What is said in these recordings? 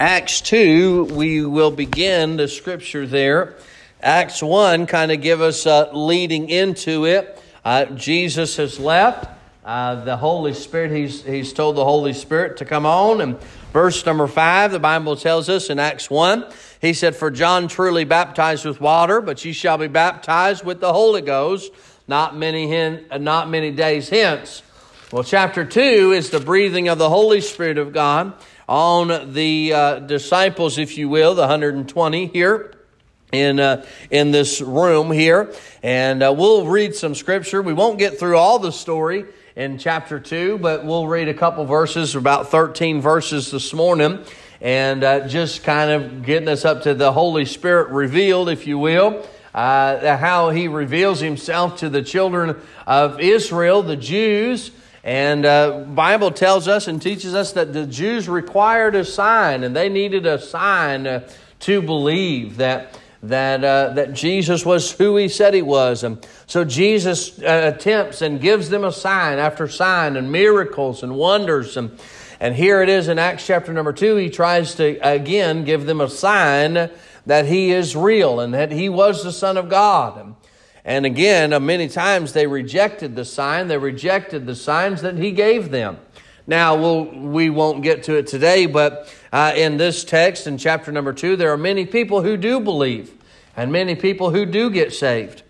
Acts 2, we will begin the scripture there. Acts 1 kind of give us uh, leading into it. Uh, Jesus has left. Uh, the Holy Spirit, he's, he's told the Holy Spirit to come on. And verse number 5, the Bible tells us in Acts 1, he said, For John truly baptized with water, but ye shall be baptized with the Holy Ghost not many, hen, not many days hence. Well, chapter 2 is the breathing of the Holy Spirit of God on the uh, disciples, if you will, the 120 here in uh, in this room here, and uh, we'll read some scripture. We won't get through all the story in chapter two, but we'll read a couple verses, about 13 verses this morning, and uh, just kind of getting us up to the Holy Spirit revealed, if you will. Uh, how he reveals himself to the children of Israel, the Jews, and uh, Bible tells us and teaches us that the Jews required a sign, and they needed a sign uh, to believe that that uh, that Jesus was who he said he was. And so Jesus uh, attempts and gives them a sign after sign and miracles and wonders. And and here it is in Acts chapter number two. He tries to again give them a sign that he is real and that he was the Son of God. And, and again, uh, many times they rejected the sign, they rejected the signs that he gave them. Now, we'll, we won't get to it today, but uh, in this text, in chapter number two, there are many people who do believe and many people who do get saved.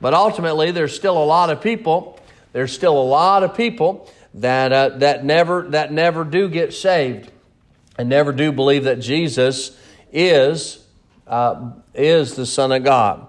But ultimately, there's still a lot of people, there's still a lot of people that, uh, that, never, that never do get saved and never do believe that Jesus is, uh, is the Son of God.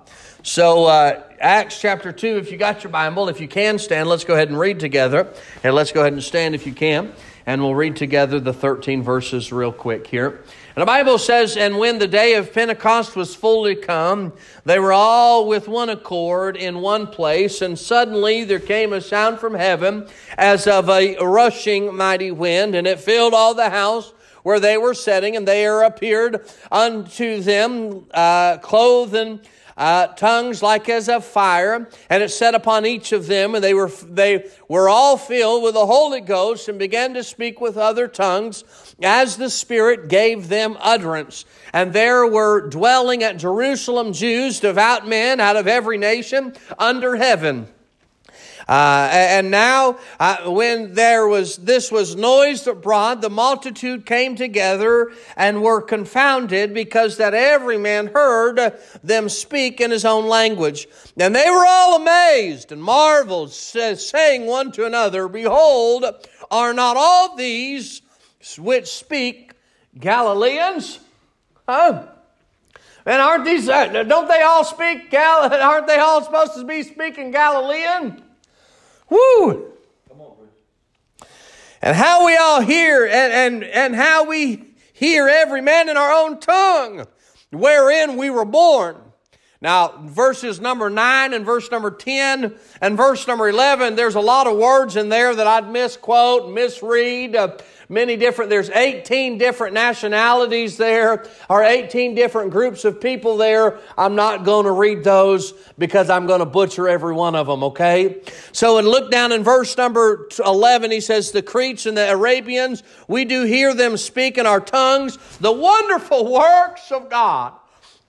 So, uh, Acts chapter 2, if you got your Bible, if you can stand, let's go ahead and read together. And let's go ahead and stand if you can. And we'll read together the 13 verses real quick here. And the Bible says, And when the day of Pentecost was fully come, they were all with one accord in one place, and suddenly there came a sound from heaven as of a rushing mighty wind, and it filled all the house where they were sitting, and there appeared unto them uh, clothed uh, tongues like as of fire, and it set upon each of them, and they were they were all filled with the Holy Ghost, and began to speak with other tongues as the Spirit gave them utterance. And there were dwelling at Jerusalem Jews, devout men out of every nation under heaven. Uh, and now, uh, when there was this was noised abroad, the multitude came together and were confounded because that every man heard them speak in his own language. And they were all amazed and marveled, saying one to another, Behold, are not all these which speak Galileans? Huh? And aren't these, uh, don't they all speak aren't they all supposed to be speaking Galilean? Woo! And how we all hear and, and, and how we hear every man in our own tongue wherein we were born. Now, verses number 9 and verse number 10 and verse number 11, there's a lot of words in there that I'd misquote, misread. Uh, many different, there's 18 different nationalities there, or 18 different groups of people there. I'm not going to read those because I'm going to butcher every one of them, okay? So, and look down in verse number 11, he says, The Cretes and the Arabians, we do hear them speak in our tongues the wonderful works of God.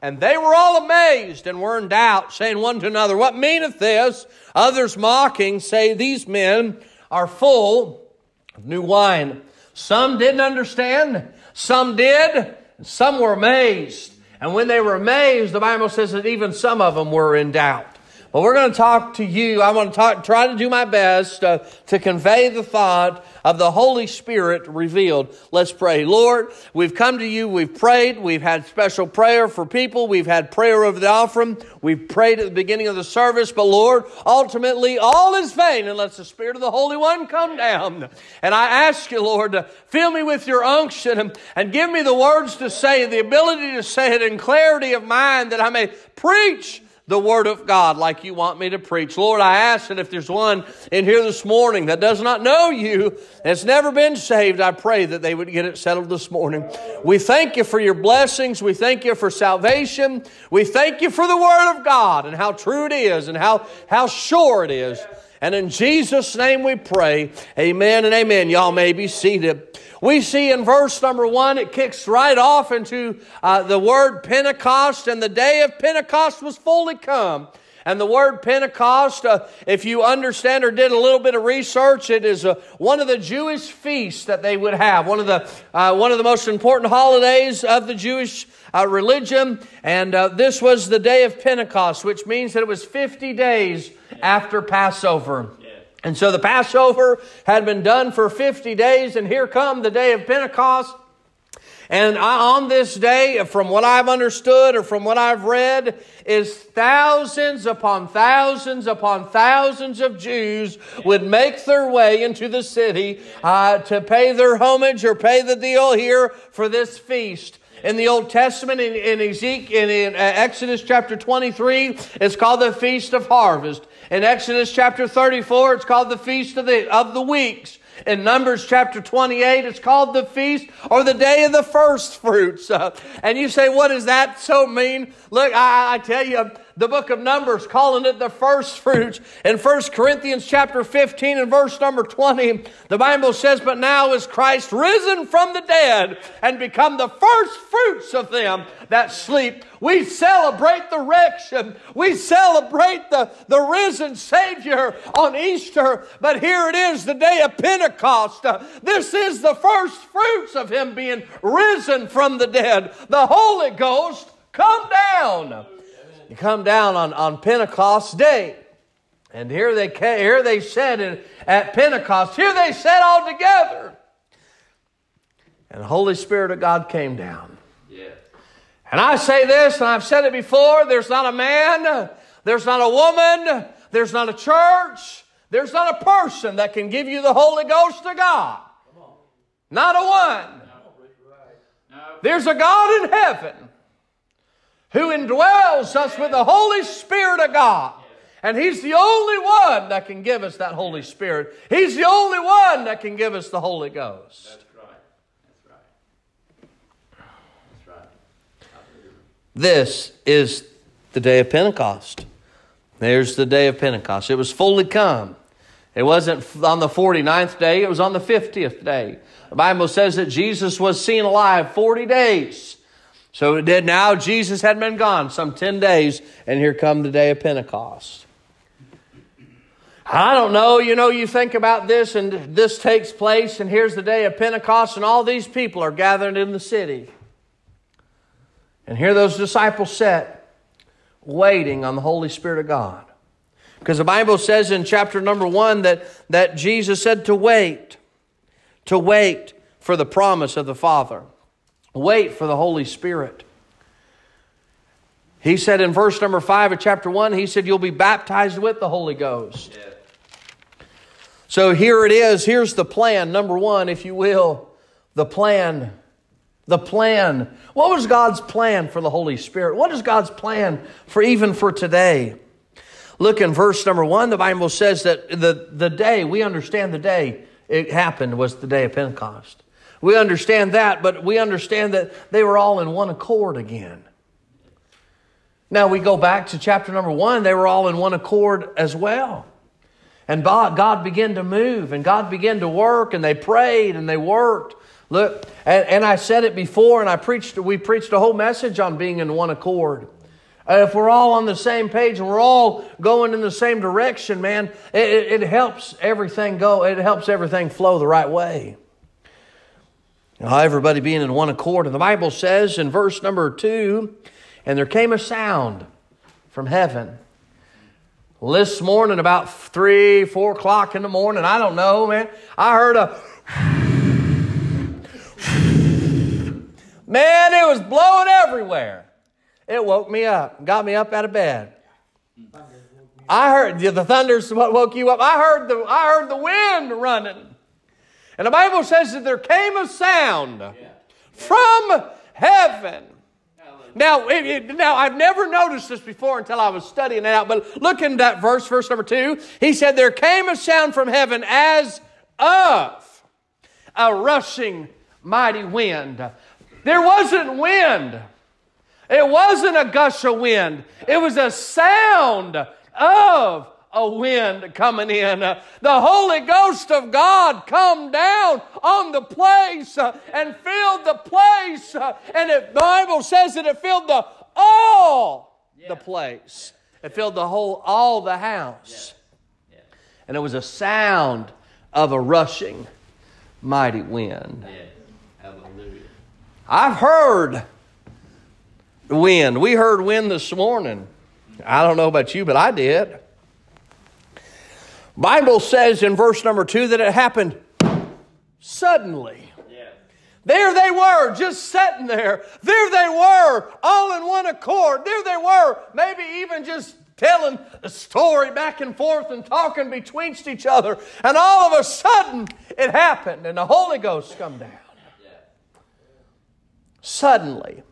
And they were all amazed and were in doubt, saying one to another, What meaneth this? Others mocking say, These men are full of new wine. Some didn't understand, some did, some were amazed. And when they were amazed, the Bible says that even some of them were in doubt. But we're going to talk to you. I want to talk, try to do my best uh, to convey the thought of the Holy Spirit revealed. Let's pray. Lord, we've come to you. We've prayed. We've had special prayer for people. We've had prayer over the offering. We've prayed at the beginning of the service. But Lord, ultimately, all is vain unless the Spirit of the Holy One come down. And I ask you, Lord, to fill me with your unction and, and give me the words to say, the ability to say it in clarity of mind that I may preach the Word of God like you want me to preach. Lord, I ask that if there's one in here this morning that does not know you, has never been saved, I pray that they would get it settled this morning. We thank you for your blessings. We thank you for salvation. We thank you for the Word of God and how true it is and how, how sure it is. And in Jesus' name we pray. Amen and amen. Y'all may be seated. We see in verse number one, it kicks right off into uh, the word Pentecost, and the day of Pentecost was fully come. And the word Pentecost, uh, if you understand or did a little bit of research, it is uh, one of the Jewish feasts that they would have, one of the uh, one of the most important holidays of the Jewish uh, religion. And uh, this was the day of Pentecost, which means that it was 50 days after Passover. And so the Passover had been done for 50 days, and here come the day of Pentecost. And on this day, from what I've understood or from what I've read, is thousands upon thousands upon thousands of Jews would make their way into the city uh, to pay their homage or pay the deal here for this feast. In the Old Testament, in, in Ezekiel, in, in uh, Exodus chapter 23, it's called the Feast of Harvest. In Exodus chapter 34, it's called the Feast of the, of the Weeks. In Numbers chapter 28, it's called the feast or the day of the first fruits. Uh, and you say, what does that so mean? Look, I, I tell you, the book of Numbers calling it the first fruits. In 1 Corinthians chapter 15 and verse number 20, the Bible says, But now is Christ risen from the dead and become the first fruits of them that sleep. We celebrate the resurrection. We celebrate the, the risen Savior on Easter. But here it is, the day of Pentecost. This is the first fruits of Him being risen from the dead. The Holy Ghost come down. You come down on, on Pentecost Day. And here they, came, here they said in, at Pentecost, here they sat all together. And the Holy Spirit of God came down. Yeah. And I say this, and I've said it before there's not a man, there's not a woman, there's not a church, there's not a person that can give you the Holy Ghost of God. Not a one. There's a God in heaven who indwells us with the Holy Spirit of God. And He's the only one that can give us that Holy Spirit. He's the only one that can give us the Holy Ghost. That's right. That's right. That's right. This is the day of Pentecost. There's the day of Pentecost. It was fully come. It wasn't on the 49th day, it was on the 50th day. The Bible says that Jesus was seen alive 40 days. So did now. Jesus had been gone some 10 days, and here come the day of Pentecost. I don't know, you know, you think about this, and this takes place, and here's the day of Pentecost, and all these people are gathered in the city. And here those disciples sat, waiting on the Holy Spirit of God. Because the Bible says in chapter number one that, that Jesus said to wait, to wait for the promise of the Father. Wait for the Holy Spirit. He said in verse number 5 of chapter 1, he said, You'll be baptized with the Holy Ghost. Yeah. So here it is. Here's the plan. Number one, if you will, the plan. The plan. What was God's plan for the Holy Spirit? What is God's plan for even for today? Look in verse number one, the Bible says that the, the day, we understand the day it happened was the day of Pentecost. We understand that, but we understand that they were all in one accord again. Now we go back to chapter number one, they were all in one accord as well. And God began to move and God began to work and they prayed and they worked. Look, and, and I said it before and I preached, we preached a whole message on being in one accord. Uh, if we're all on the same page and we're all going in the same direction, man, it, it helps everything go, it helps everything flow the right way. Now, everybody being in one accord. And the Bible says in verse number two, and there came a sound from heaven. This morning, about three, four o'clock in the morning, I don't know, man, I heard a. Man, it was blowing everywhere. It woke me up, got me up out of bed. I heard the thunders what woke you up. I heard the I heard the wind running. And the Bible says that there came a sound from heaven. Now, it, it, now I've never noticed this before until I was studying it out. But look in that verse, verse number two. He said, "There came a sound from heaven as of a rushing mighty wind." There wasn't wind. It wasn't a gush of wind. It was a sound of a wind coming in. Uh, the Holy Ghost of God come down on the place uh, and filled the place. Uh, and the Bible says that it filled the all yeah. the place. It filled the whole all the house. Yeah. Yeah. And it was a sound of a rushing mighty wind. I've heard wind. We heard wind this morning. I don't know about you, but I did. Bible says in verse number two that it happened suddenly. Yeah. There they were, just sitting there. There they were, all in one accord. There they were, maybe even just telling a story back and forth and talking betwixt each other. And all of a sudden, it happened, and the Holy Ghost come down. Yeah. Suddenly.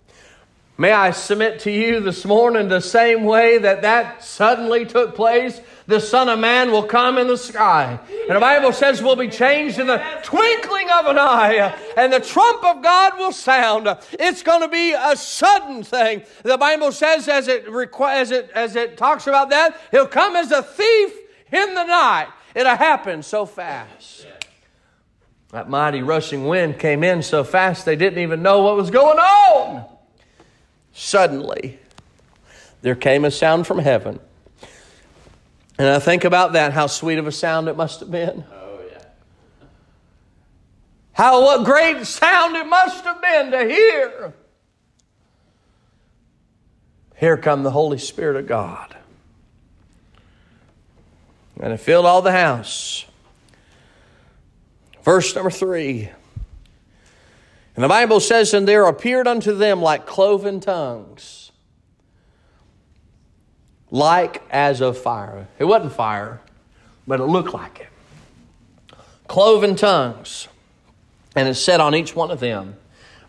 May I submit to you this morning the same way that that suddenly took place? The Son of Man will come in the sky. And the Bible says we'll be changed in the twinkling of an eye. And the trump of God will sound. It's going to be a sudden thing. The Bible says as it, as it, as it talks about that, He'll come as a thief in the night. It'll happen so fast. That mighty rushing wind came in so fast they didn't even know what was going on. Suddenly, there came a sound from heaven. And I think about that, how sweet of a sound it must have been. Oh, yeah. How, what great sound it must have been to hear. Here come the Holy Spirit of God. And it filled all the house. Verse number three. And the Bible says, And there appeared unto them like cloven tongues, like as of fire. It wasn't fire, but it looked like it. Cloven tongues. And it said on each one of them,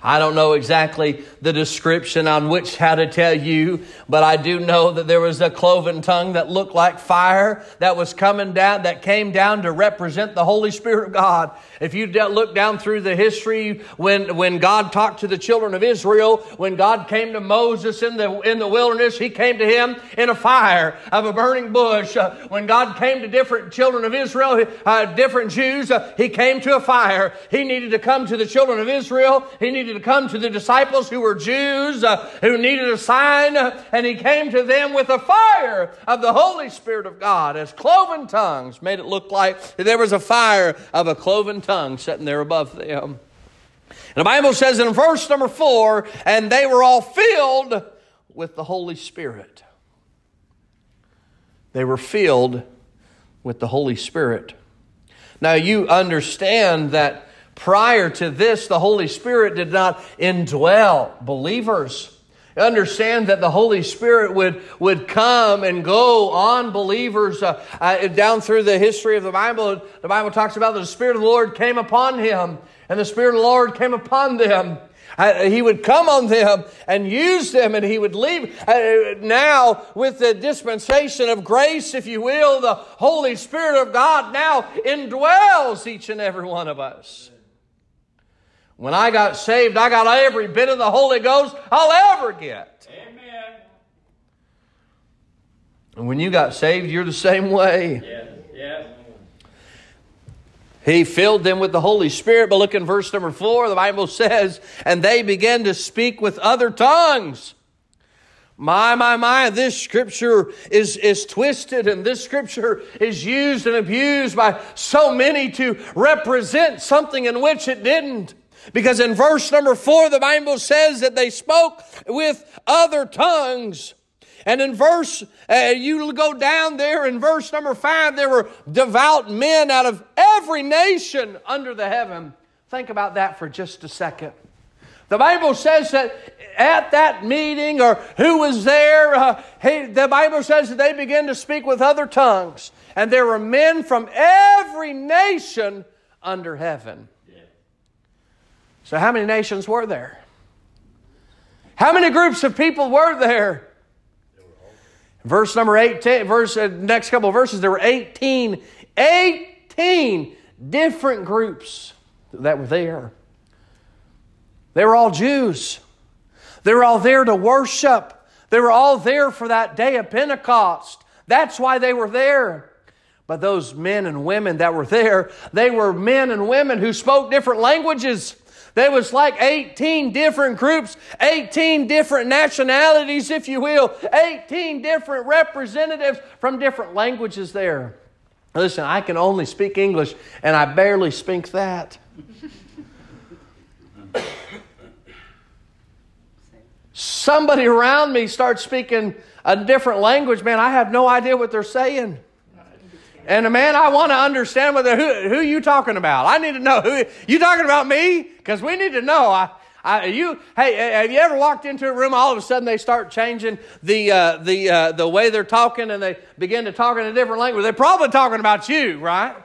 I don't know exactly the description on which how to tell you, but I do know that there was a cloven tongue that looked like fire that was coming down, that came down to represent the Holy Spirit of God. If you look down through the history when, when God talked to the children of Israel, when God came to Moses in the, in the wilderness, he came to him in a fire of a burning bush. Uh, when God came to different children of Israel, uh, different Jews, uh, he came to a fire. He needed to come to the children of Israel. He needed to come to the disciples who were Jews, uh, who needed a sign, and he came to them with a fire of the Holy Spirit of God as cloven tongues made it look like there was a fire of a cloven tongue sitting there above them. And the Bible says in verse number four, and they were all filled with the Holy Spirit. They were filled with the Holy Spirit. Now you understand that Prior to this, the Holy Spirit did not indwell believers. Understand that the Holy Spirit would, would come and go on believers uh, uh, down through the history of the Bible. The Bible talks about the Spirit of the Lord came upon him, and the Spirit of the Lord came upon them. Uh, he would come on them and use them, and he would leave. Uh, now, with the dispensation of grace, if you will, the Holy Spirit of God now indwells each and every one of us. When I got saved, I got every bit of the Holy Ghost I'll ever get. Amen. And when you got saved, you're the same way. Yeah. Yeah. He filled them with the Holy Spirit. But look in verse number four, the Bible says, and they began to speak with other tongues. My, my, my, this scripture is, is twisted and this scripture is used and abused by so many to represent something in which it didn't. Because in verse number four, the Bible says that they spoke with other tongues. And in verse, uh, you go down there in verse number five, there were devout men out of every nation under the heaven. Think about that for just a second. The Bible says that at that meeting or who was there, uh, he, the Bible says that they began to speak with other tongues. And there were men from every nation under heaven. So, how many nations were there? How many groups of people were there? Verse number 18, verse, uh, next couple of verses, there were 18, 18 different groups that were there. They were all Jews. They were all there to worship. They were all there for that day of Pentecost That's why they were there. But those men and women that were there, they were men and women who spoke different languages. There was like 18 different groups, 18 different nationalities, if you will, 18 different representatives from different languages there. Listen, I can only speak English, and I barely speak that. Somebody around me starts speaking a different language, man, I have no idea what they're saying. And a man, I want to understand whether who who you talking about. I need to know who you talking about me because we need to know. I, I, you hey, have you ever walked into a room? All of a sudden, they start changing the uh, the uh, the way they're talking, and they begin to talk in a different language. They're probably talking about you, right?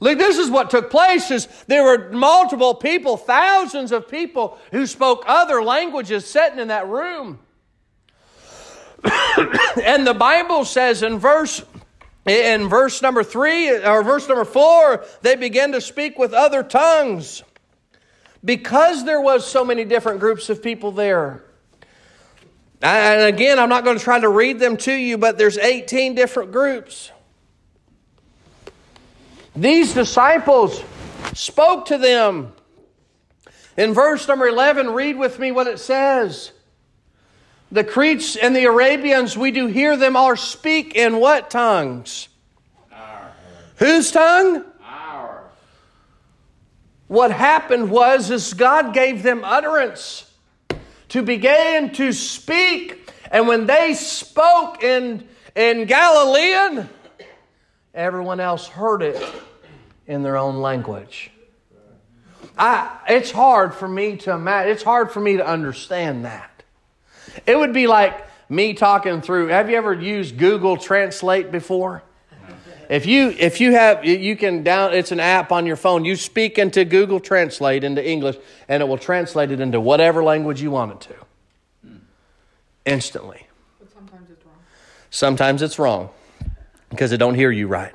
Look, this is what took place is there were multiple people, thousands of people who spoke other languages sitting in that room. and the Bible says in verse in verse number three or verse number four, they began to speak with other tongues because there was so many different groups of people there. And again, I'm not going to try to read them to you, but there's 18 different groups. These disciples spoke to them. In verse number 11, read with me what it says. The Cretes and the Arabians, we do hear them all speak in what tongues? Our. Whose tongue? Our. What happened was is God gave them utterance to begin to speak. And when they spoke in, in Galilean, everyone else heard it in their own language. I, it's hard for me to imagine, it's hard for me to understand that. It would be like me talking through. Have you ever used Google Translate before? If you if you have you can down it's an app on your phone. You speak into Google Translate into English and it will translate it into whatever language you want it to. Instantly. But sometimes it's wrong. Sometimes it's wrong because it don't hear you right.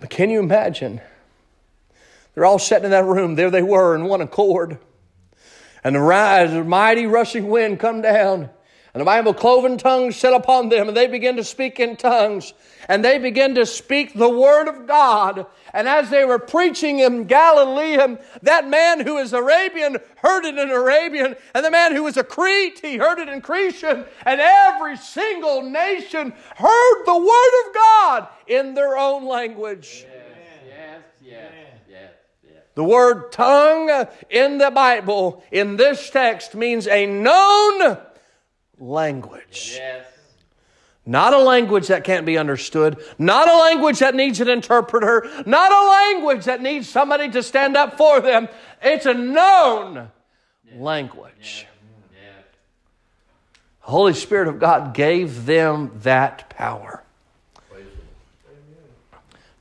but can you imagine? They're all sitting in that room. There they were in one accord. And the mighty rushing wind come down. And the Bible, cloven tongues set upon them, and they begin to speak in tongues. And they begin to speak the word of God. And as they were preaching in Galilee, um, that man who is Arabian heard it in Arabian, and the man who was a Crete, he heard it in Cretan, and every single nation heard the word of God in their own language. The word tongue in the Bible, in this text, means a known language. Yes. Not a language that can't be understood. Not a language that needs an interpreter. Not a language that needs somebody to stand up for them. It's a known language. The Holy Spirit of God gave them that power.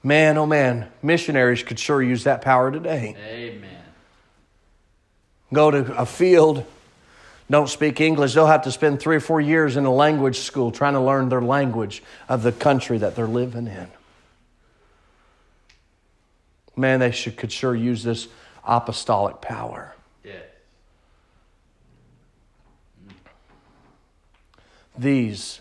Man, oh man, missionaries could sure use that power today. Amen. Go to a field, don't speak English, they'll have to spend three or four years in a language school trying to learn their language of the country that they're living in. Man, they should, could sure use this apostolic power. Yes. These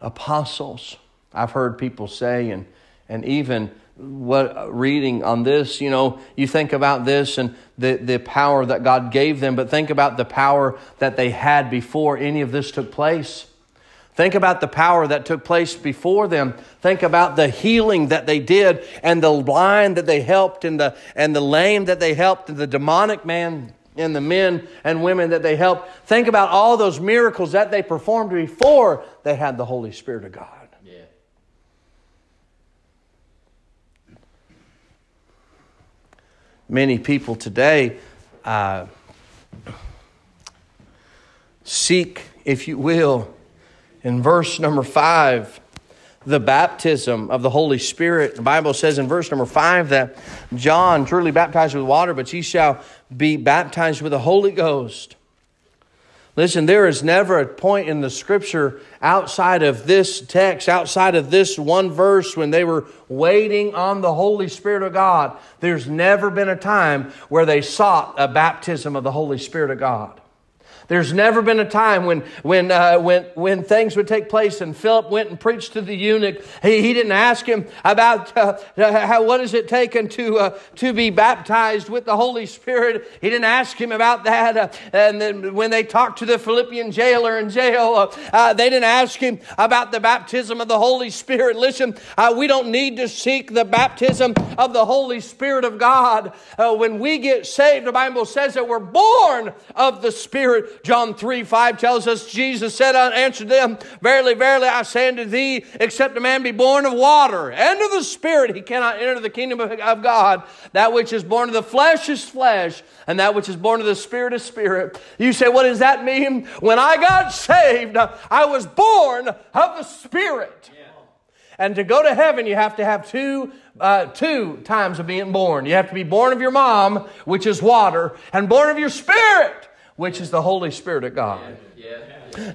apostles, I've heard people say, and and even what reading on this, you know, you think about this and the, the power that God gave them, but think about the power that they had before any of this took place. Think about the power that took place before them. Think about the healing that they did and the blind that they helped and the, and the lame that they helped and the demonic man and the men and women that they helped. Think about all those miracles that they performed before they had the Holy Spirit of God. Many people today uh, seek, if you will, in verse number five, the baptism of the Holy Spirit. The Bible says in verse number five that John truly baptized with water, but ye shall be baptized with the Holy Ghost. Listen, there is never a point in the scripture outside of this text, outside of this one verse when they were waiting on the Holy Spirit of God. There's never been a time where they sought a baptism of the Holy Spirit of God. There's never been a time when, when, uh, when, when things would take place and Philip went and preached to the eunuch. He, he didn't ask him about uh, how, what is it taken to, uh, to be baptized with the Holy Spirit. He didn't ask him about that. Uh, and then when they talked to the Philippian jailer in jail, uh, uh, they didn't ask him about the baptism of the Holy Spirit. Listen, we don't need to seek the baptism of the Holy Spirit of God. when we get saved, the Bible says that we're born of the Spirit. John 3 5 tells us, Jesus said, I answered them, Verily, verily, I say unto thee, except a man be born of water and of the Spirit, he cannot enter the kingdom of God. That which is born of the flesh is flesh, and that which is born of the Spirit is spirit. You say, What does that mean? When I got saved, I was born of the Spirit. And to go to heaven, you have to have two, uh, two times of being born. You have to be born of your mom, which is water, and born of your spirit, which is the Holy Spirit of God.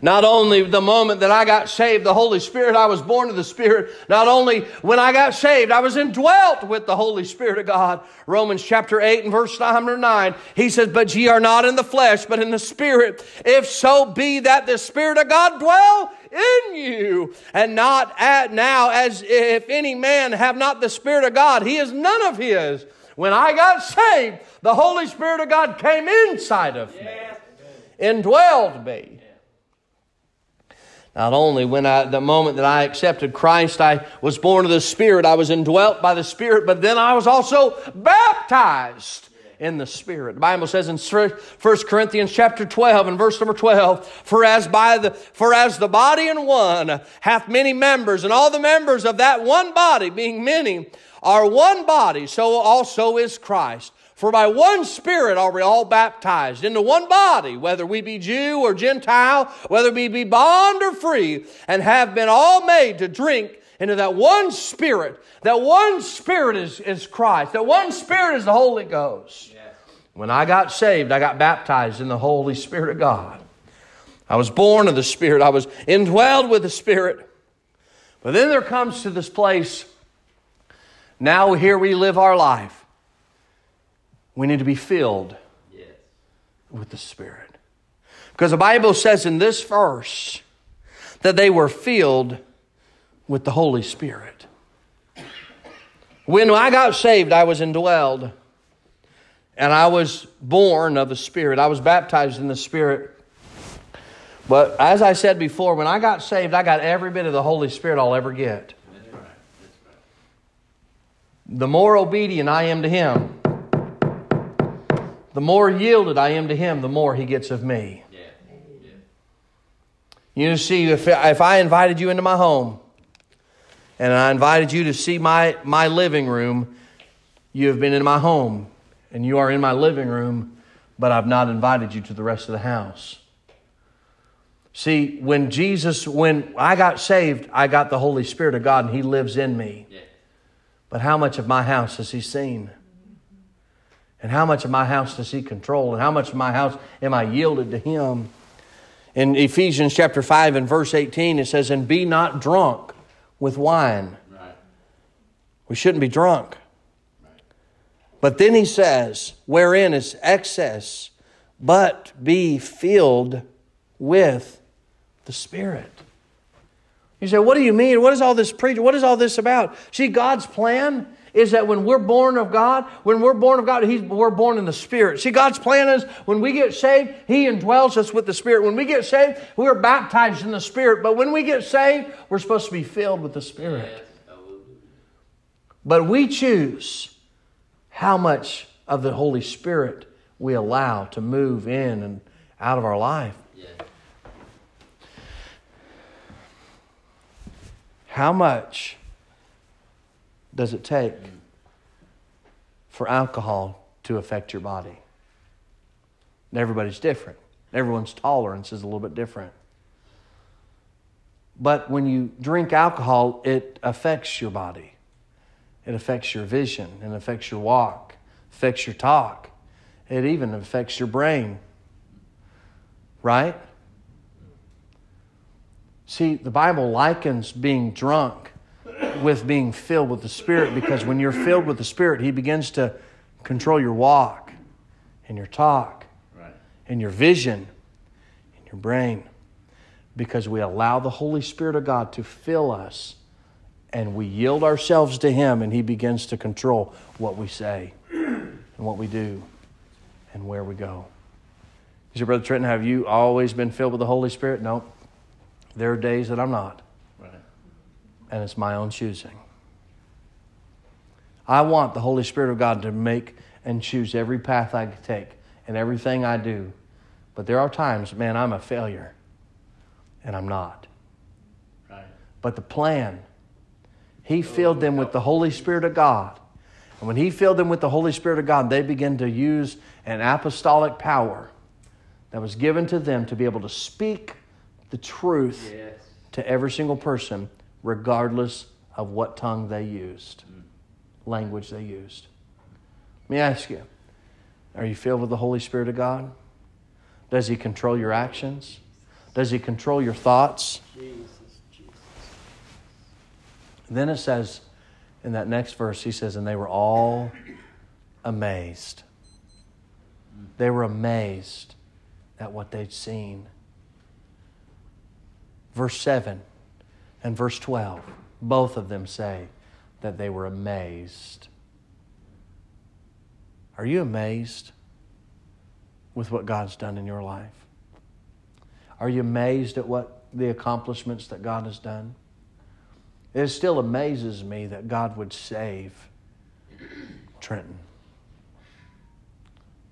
Not only the moment that I got saved, the Holy Spirit, I was born of the Spirit. Not only when I got saved, I was indwelt with the Holy Spirit of God. Romans chapter 8 and verse number 9, he says, But ye are not in the flesh, but in the Spirit. If so be that the Spirit of God dwell in you, and not at now as if any man have not the Spirit of God, he is none of his. When I got saved, the Holy Spirit of God came inside of me, indwelled me. Not only when I, the moment that I accepted Christ, I was born of the Spirit, I was indwelt by the Spirit, but then I was also baptized in the Spirit. The Bible says in 1 Corinthians chapter 12 and verse number 12, for as by the, for as the body in one hath many members, and all the members of that one body, being many, are one body, so also is Christ. For by one Spirit are we all baptized into one body, whether we be Jew or Gentile, whether we be bond or free, and have been all made to drink into that one Spirit. That one Spirit is, is Christ. That one Spirit is the Holy Ghost. Yes. When I got saved, I got baptized in the Holy Spirit of God. I was born of the Spirit. I was indwelled with the Spirit. But then there comes to this place. Now here we live our life. We need to be filled yes. with the Spirit. Because the Bible says in this verse that they were filled with the Holy Spirit. When I got saved, I was indwelled and I was born of the Spirit. I was baptized in the Spirit. But as I said before, when I got saved, I got every bit of the Holy Spirit I'll ever get. The more obedient I am to Him, the more yielded I am to Him, the more He gets of me. Yeah. Yeah. You see, if, if I invited you into my home and I invited you to see my, my living room, you have been in my home and you are in my living room, but I've not invited you to the rest of the house. See, when Jesus, when I got saved, I got the Holy Spirit of God and He lives in me. Yeah. But how much of my house has He seen? And how much of my house does he control? And how much of my house am I yielded to him? In Ephesians chapter 5 and verse 18, it says, And be not drunk with wine. Right. We shouldn't be drunk. But then he says, Wherein is excess, but be filled with the Spirit. You say, What do you mean? What is all this preaching? What is all this about? See, God's plan is that when we're born of God, when we're born of God, he's, we're born in the Spirit. See, God's plan is when we get saved, He indwells us with the Spirit. When we get saved, we're baptized in the Spirit. But when we get saved, we're supposed to be filled with the Spirit. But we choose how much of the Holy Spirit we allow to move in and out of our life. How much does it take for alcohol to affect your body? And everybody's different. Everyone's tolerance is a little bit different. But when you drink alcohol, it affects your body. It affects your vision, it affects your walk, affects your talk. It even affects your brain. Right? See, the Bible likens being drunk with being filled with the Spirit because when you're filled with the Spirit, He begins to control your walk and your talk right. and your vision. And your brain, because we allow the Holy Spirit of God to fill us and we yield ourselves to Him, and He begins to control what we say and what we do and where we go. You say, Brother Trenton, have you always been filled with the Holy Spirit? No. There are days that I'm not. And it's my own choosing. I want the Holy Spirit of God to make and choose every path I take and everything I do. But there are times, man, I'm a failure. And I'm not. Right. But the plan, He filled them with the Holy Spirit of God. And when He filled them with the Holy Spirit of God, they began to use an apostolic power that was given to them to be able to speak the truth Yes. to every single person, regardless of what tongue they used, language they used. Let me ask you are you filled with the Holy Spirit of God? Does He control your actions? Does He control your thoughts? Then it says in that next verse, He says, and they were all amazed. They were amazed at what they'd seen. Verse 7 and verse 12, both of them say that they were amazed. Are you amazed with what God's done in your life? Are you amazed at what the accomplishments that God has done? It still amazes me that God would save Trenton.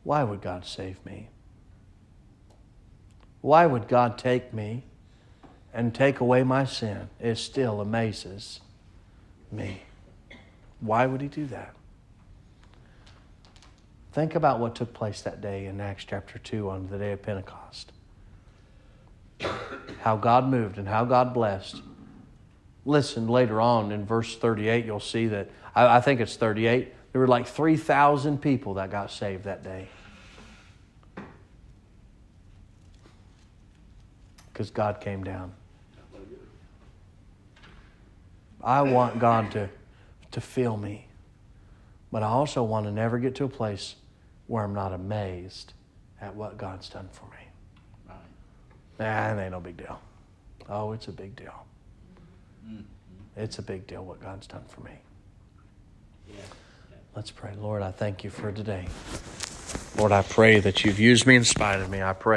Why would God save me? Why would God take me and take away my sin? It still amazes me. Why would He do that? Think about what took place that day in Acts chapter 2 on the day of Pentecost. How God moved and how God blessed. Listen, later on in verse 38, you'll see that, I, I think it's 38, there were like 3,000 people that got saved that day. Because God came down. I want God to, to fill me, but I also want to never get to a place where I'm not amazed at what God's done for me. Right. Nah, it ain't no big deal. Oh, it's a big deal. Mm. It's a big deal what God's done for me. Yeah. Let's pray. Lord, I thank you for today. Lord, I pray that you've used me in spite of me. I pray.